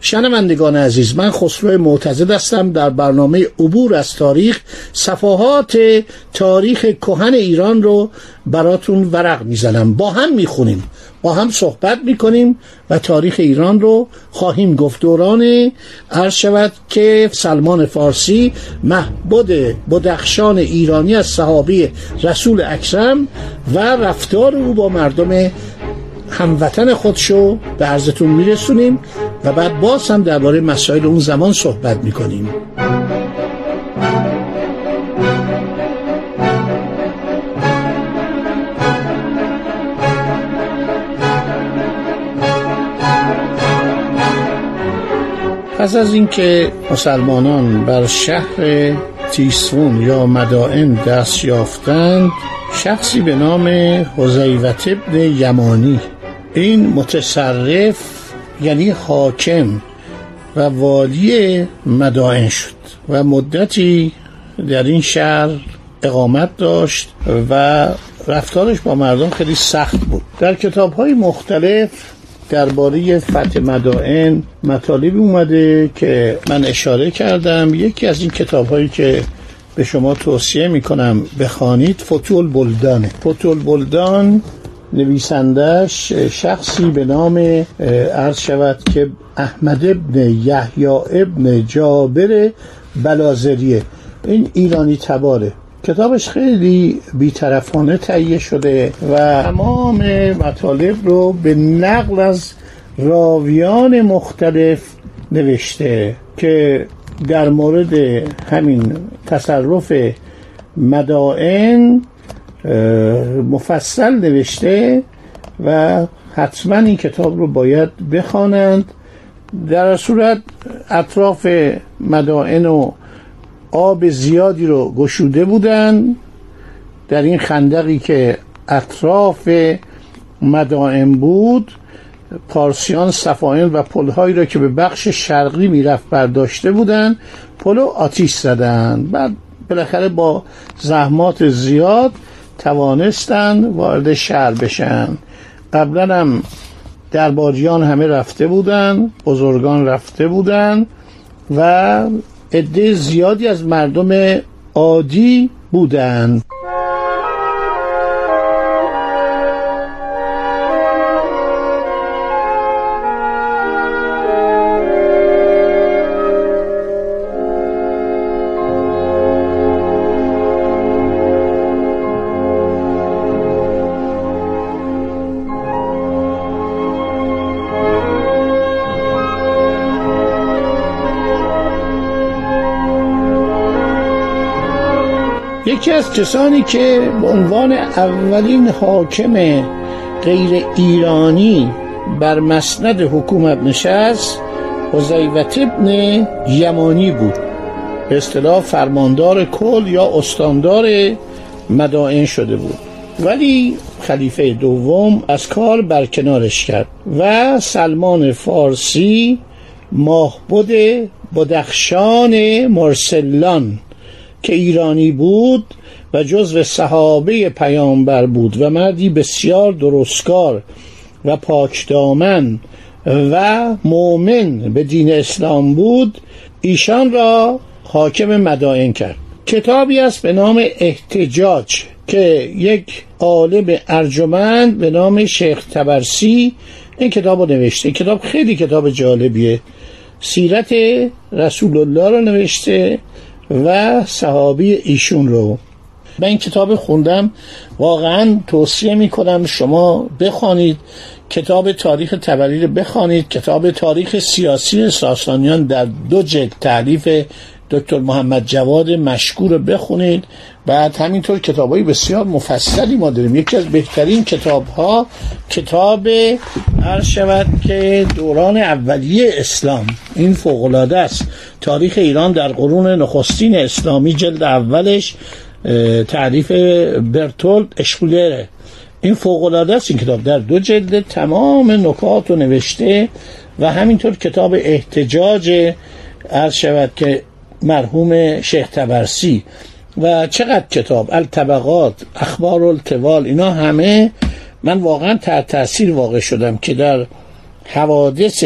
شنوندگان عزیز من خسرو معتزد هستم. در برنامه عبور از تاریخ صفحات تاریخ کهن ایران رو براتون ورق می‌زنم. با هم می‌خونیم با هم صحبت می‌کنیم و تاریخ ایران رو خواهیم گفت. دوران عرض شود که سلمان فارسی محبود بدخشان ایرانی از صحابی رسول اکرم و رفتار او با مردم هموطن خودشو به عرضتون میرسونیم و بعد باز هم درباره مسائل اون زمان صحبت می‌کنیم. پس از اینکه مسلمانان بر شهر تیسفون یا مدائن دست یافتند شخصی به نام حزیوت ابن یمانی این متصرف یعنی حاکم و والی مدائن شد و مدتی در این شهر اقامت داشت و رفتارش با مردم خیلی سخت بود. در کتاب های مختلف درباره فتح مدائن مطالبی اومده که من اشاره کردم. یکی از این کتاب هایی که به شما توصیه می‌کنم بخوانید فتول بلدانه. فتول بلدان نویسندش شخصی به نام عرض شود که احمد ابن یحیی ابن جابر بلازریه. این ایرانی تباره. کتابش خیلی بیطرفانه تهیه شده و تمام مطالب رو به نقل از راویان مختلف نوشته که در مورد همین تصرف مدائن مفصل نوشته و حتما این کتاب رو باید بخوانند. در صورت اطراف مدائن و آب زیادی رو گشوده بودن. در این خندقی که اطراف مدائن بود پارسیان صفاین و پلهایی را که به بخش شرقی می‌رفت برداشته بودن پلو آتیش زدن. بعد بالاخره با زحمات زیاد توانستن وارد شهر بشن. قبلا هم درباریان همه رفته بودن بزرگان رفته بودن و عده زیادی از مردم عادی بودند یکی از کسانی که به عنوان اولین حاکم غیر ایرانی بر مسند حکومت نشست حزیوت ابن یمانی بود. به اصطلاح فرماندار کل یا استاندار مدائن شده بود. ولی خلیفه دوم از کار برکنارش کرد و سلمان فارسی ماهبد بدخشان مرسلان که ایرانی بود و جزو صحابه پیامبر بود و مردی بسیار درستکار و پاکدامن و مؤمن به دین اسلام بود ایشان را حاکم مدائن کرد. کتابی است به نام احتجاج که یک عالم ارجمند به نام شیخ تبرسی این کتاب رو نوشته. این کتاب خیلی کتاب جالبیه. سیرت رسول الله رو نوشته. و صحابی ایشون رو. من این کتاب خوندم. واقعا توصیه می‌کنم شما بخوانید. کتاب تاریخ تبری بخوانید. کتاب تاریخ سیاسی ساسانیان در دو جلد تعریف دکتر محمد جواد مشکور رو بخونید. بعد همینطور کتاب های بسیار مفصلی ما داریم. یکی از بهترین کتاب ها کتاب هر شود که دوران اولیه اسلام. این فوقلاده است. تاریخ ایران در قرون نخستین اسلامی جلد اولش تعریف برتولد اشپولره این فوقلاده است این کتاب. در دو جلد تمام نکات رو نوشته و همینطور کتاب احتجاج عرض شود که مرحوم شیخ تبرسی. و چقدر کتاب؟ الطبقات اخبار التوال اینا همه من واقعا تحت تاثیر واقع شدم که در حوادث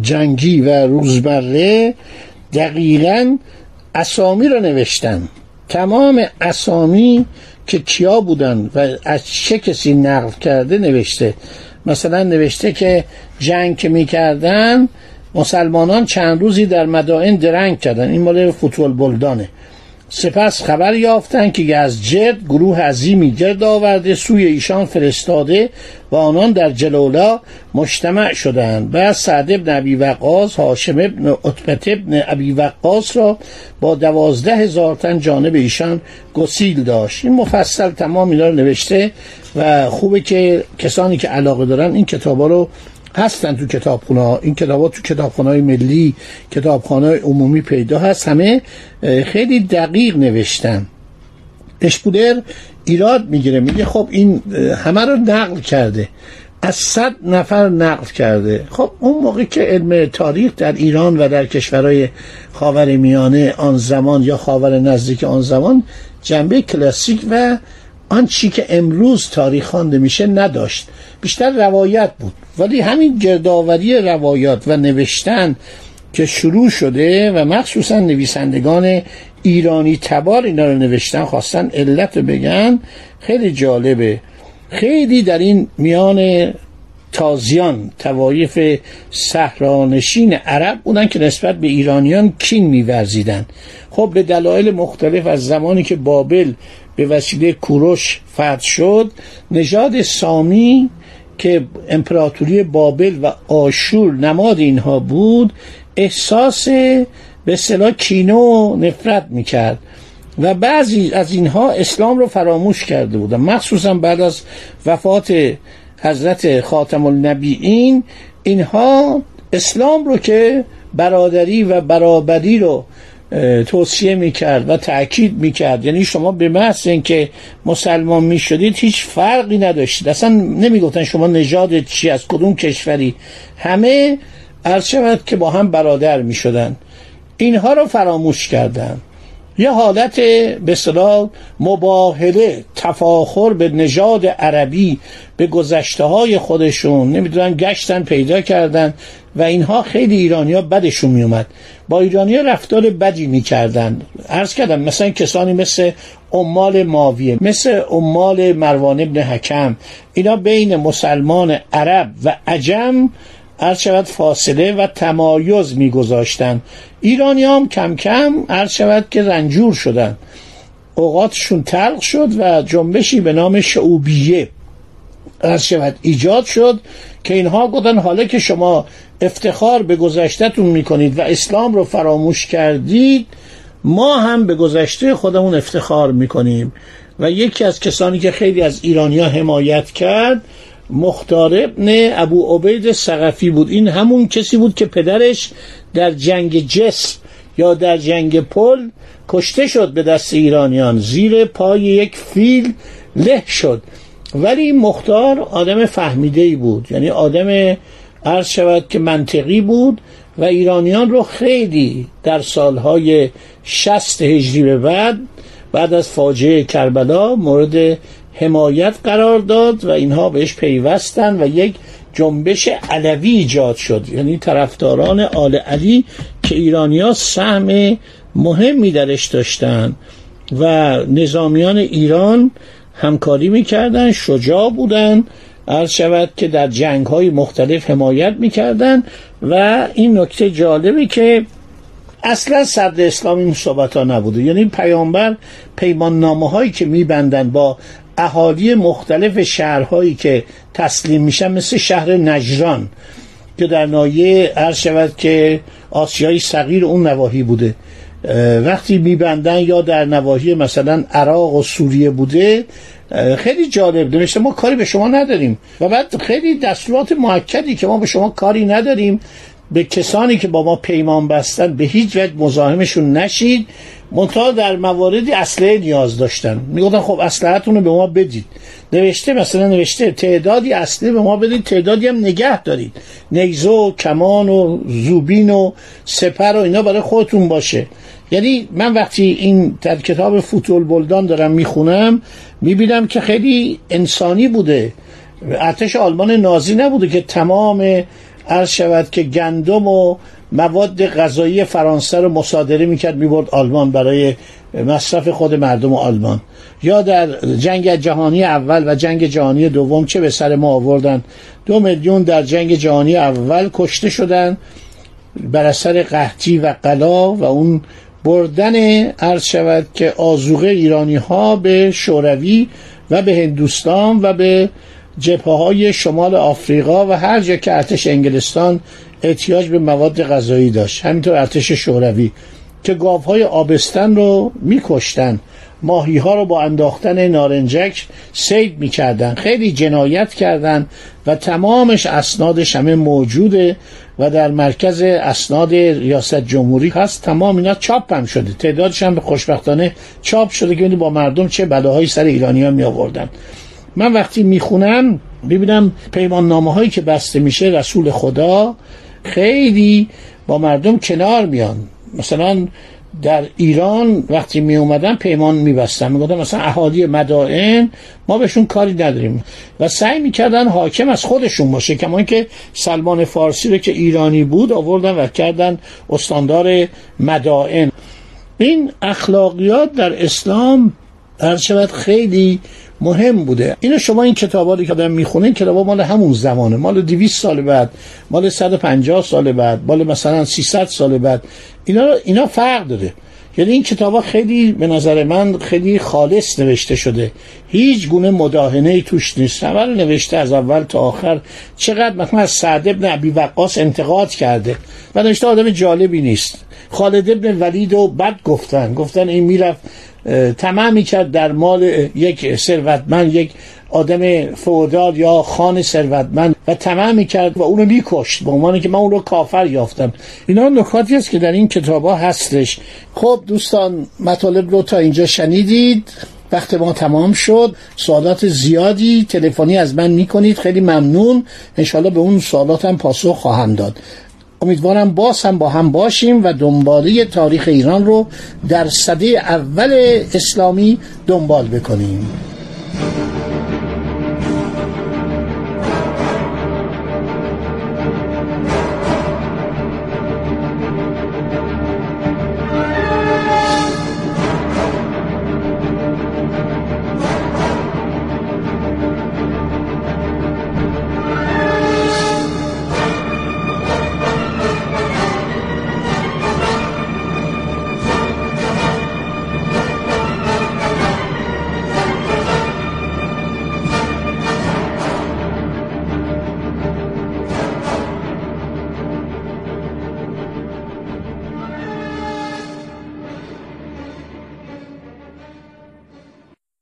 جنگی و روزمره دقیقا اسامی رو نوشتم. تمام اسامی که کیا بودن و از چه کسی نقل کرده نوشته. مثلا نوشته که جنگ که می‌کردن مسلمانان چند روزی در مدائن درنگ کردن. این مال فوتبال بلدانه. سپس خبر یافتند که از جد گروه عظیمی گرد آورده سوی ایشان فرستاده و آنان در جلولا مجتمع شدند. بعد سعد ابن ابی وقاص هاشم ابن عتبت ابن ابی وقاص را با دوازده هزار تن جانب ایشان گسیل داشت. این مفصل تمام اینا رو نوشته و خوبه که کسانی که علاقه دارن این کتابا رو هستن تو کتابخونه این کتابا تو کتابخونه های ملی کتابخانه عمومی پیدا هست. همه خیلی دقیق نوشتن. اشپودر ایراد می‌گیره میگه خب این همه رو نقل کرده. از صد نفر نقل کرده. خب اون موقع که علم تاریخ در ایران و در کشورهای خاور میانه آن زمان یا خاور نزدیک آن زمان جنبه کلاسیک و آن چی که امروز تاریخ خوانده میشه نداشت. بیشتر روایت بود. ولی همین گردآوری روایات و نوشتن که شروع شده و مخصوصا نویسندگان ایرانی تبار اینا رو نوشتن خواستن علت بگن خیلی جالبه. خیلی در این میان تازیان توایف صحرانشین عرب بودن که نسبت به ایرانیان کین میورزیدن. خب به دلایل مختلف از زمانی که بابل به وسیله کوروش فتح شد نژاد سامی که امپراتوری بابل و آشور نماد اینها بود احساس به اصطلاح کینه نفرت می‌کرد و بعضی از اینها اسلام رو فراموش کرده بودن. مخصوصا بعد از وفات حضرت خاتم النبیین اینها اسلام رو که برادری و برابری رو توصیه می‌کرد و تاکید می‌کرد. یعنی شما به محض اینکه مسلمان می‌شدید هیچ فرقی نداشتید. اصلا نمی‌گفتن شما نژاد چی از کدوم کشوری. همه عرض شود که با هم برادر می‌شدن. اینها رو فراموش کردن. یه حالت به صلاح مباهله تفاخر به نژاد عربی به گذشته های خودشون. نمی‌دونن گشتن پیدا کردن و اینها خیلی ایرانیا بدشون میومد با ایرانیا رفتار بدی می‌کردن. عرض کردم مثلا کسانی مثل عمال ماویه مثل عمال مروان ابن حکم اینا بین مسلمان عرب و عجم عرض شود فاصله و تمایز میگذاشتن. ایرانی هم کم کم عرض شود که رنجور شدن. اوقاتشون تلق شد و جنبشی به نام شعوبیه عرض شود ایجاد شد که اینها گفتن حالا که شما افتخار به گذشتهتون می‌کنید و اسلام رو فراموش کردید ما هم به گذشته خودمون افتخار می‌کنیم. و یکی از کسانی که خیلی از ایرانیا حمایت کرد مختار ابن ابو عبید سقفی بود. این همون کسی بود که پدرش در جنگ جسم یا در جنگ پل کشته شد به دست ایرانیان. زیر پای یک فیل له شد. ولی مختار آدم فهمیده ای بود. یعنی آدم عرض شود که منطقی بود و ایرانیان رو خیلی در سالهای شست هجری به بعد بعد از فاجعه کربلا مورد حمایت قرار داد و اینها بهش پیوستن و یک جنبش علوی ایجاد شد. یعنی طرفداران آل علی که ایرانیا سهم مهمی درش داشتن و نظامیان ایران همکاری می‌کردن شجاع بودن. عرض شود که در جنگ های مختلف حمایت می‌کردن و این نکته جالبی که اصلا صدر اسلامی این صحبت ها نبوده. یعنی پیامبر پیمان نامه هایی که میبندن با اهالی مختلف شهرهایی که تسلیم میشن مثل شهر نجران که در نایه عرض شود که آسیای صغیر اون نواحی بوده. وقتی میبندن یا در نواحی مثلا عراق و سوریه بوده خیلی جالب نوشته ما کاری به شما نداریم. و بعد خیلی دستورات محکدی که ما به شما کاری نداریم به کسانی که با ما پیمان بستن به هیچ وجه مزاحمشون نشید منتها در مواردی اصله نیاز داشتن. می‌گفتن خب اسلحتون رو به ما بدید. نوشته مثلا نوشته تعدادی اصلی به ما بدید تعدادی هم نگه دارید. نیزه و کمان و زوبین و سپر و اینا برای خودتون باشه. یعنی من وقتی این در کتاب فوتول بلدان دارم می‌خونم می‌بینم که خیلی انسانی بوده. ارتش آلمان نازی نبوده که تمام عرض شود که گندم و مواد غذایی فرانسه رو مصادره می‌کرد می‌برد آلمان برای مصرف خود مردم آلمان. یا در جنگ جهانی اول و جنگ جهانی دوم چه به سر ما آوردن؟ دو میلیون در جنگ جهانی اول کشته شدن بر اثر قحطی و قلا و اون بردن عرض شود که آزوغه ایرانی ها به شوروی و به هندوستان و به جبهه های شمال آفریقا و هر جا که ارتش انگلستان احتیاج به مواد غذایی داشت. همینطور ارتش شوروی که گاوهای آبستن رو میکشتن. ماهی ها رو با انداختن نارنجک سید می‌کردن. خیلی جنایت کردن و تمامش اسنادش همه موجوده و در مرکز اسناد ریاست جمهوری هست. تمام اینا چاپ هم شده. تعدادش هم خوشبختانه چاپ شده که با مردم چه بلاهایی سر ایرانی ها می آوردن من وقتی می‌خونم ببینم پیمان نامه هایی که بسته میشه رسول خدا خیلی با مردم کنار میان. مثلا در ایران وقتی می اومدن پیمان میبستن. می‌گفتن مثلا اهالی مدائن ما بهشون کاری نداریم. و سعی می‌کردن حاکم از خودشون باشه. کما که سلمان فارسی رو که ایرانی بود آوردن و کردن استاندار مدائن. این اخلاقیات در اسلام هر شود خیلی مهم بوده. اینو شما این کتابا که آدم می‌خونه این کتابا مال همون زمانه. مال 200 سال بعد مال 150 سال بعد مال مثلا 300 سال بعد. اینا اینا فرق داره. یعنی این کتابا خیلی به نظر من خیلی خالص نوشته شده. هیچ گونه مداهنه ای توش نیست. اول نوشته از اول تا آخر. چقدر مثلا از سعد ابن عبی وقاص انتقاد کرده. و نوشته آدم جالبی نیست. خالد ابن ولید و بد گفتن. گفتن این می‌رفت تمام کرد در مال یک ثروتمند یک آدم فودال یا خان ثروتمند و تمام کرد و اونو میکشت به عنوان که من اون رو کافر یافتم. اینا نکاتی است که در این کتاب ها هستش. خب دوستان مطالب رو تا اینجا شنیدید. وقت ما تمام شد. سوالات زیادی تلفنی از من می‌کنید. خیلی ممنون. انشالله به اون سوالات هم پاسخ خواهم داد. امیدوارم باز هم با هم باشیم و دنباله تاریخ ایران رو در صده اول اسلامی دنبال بکنیم.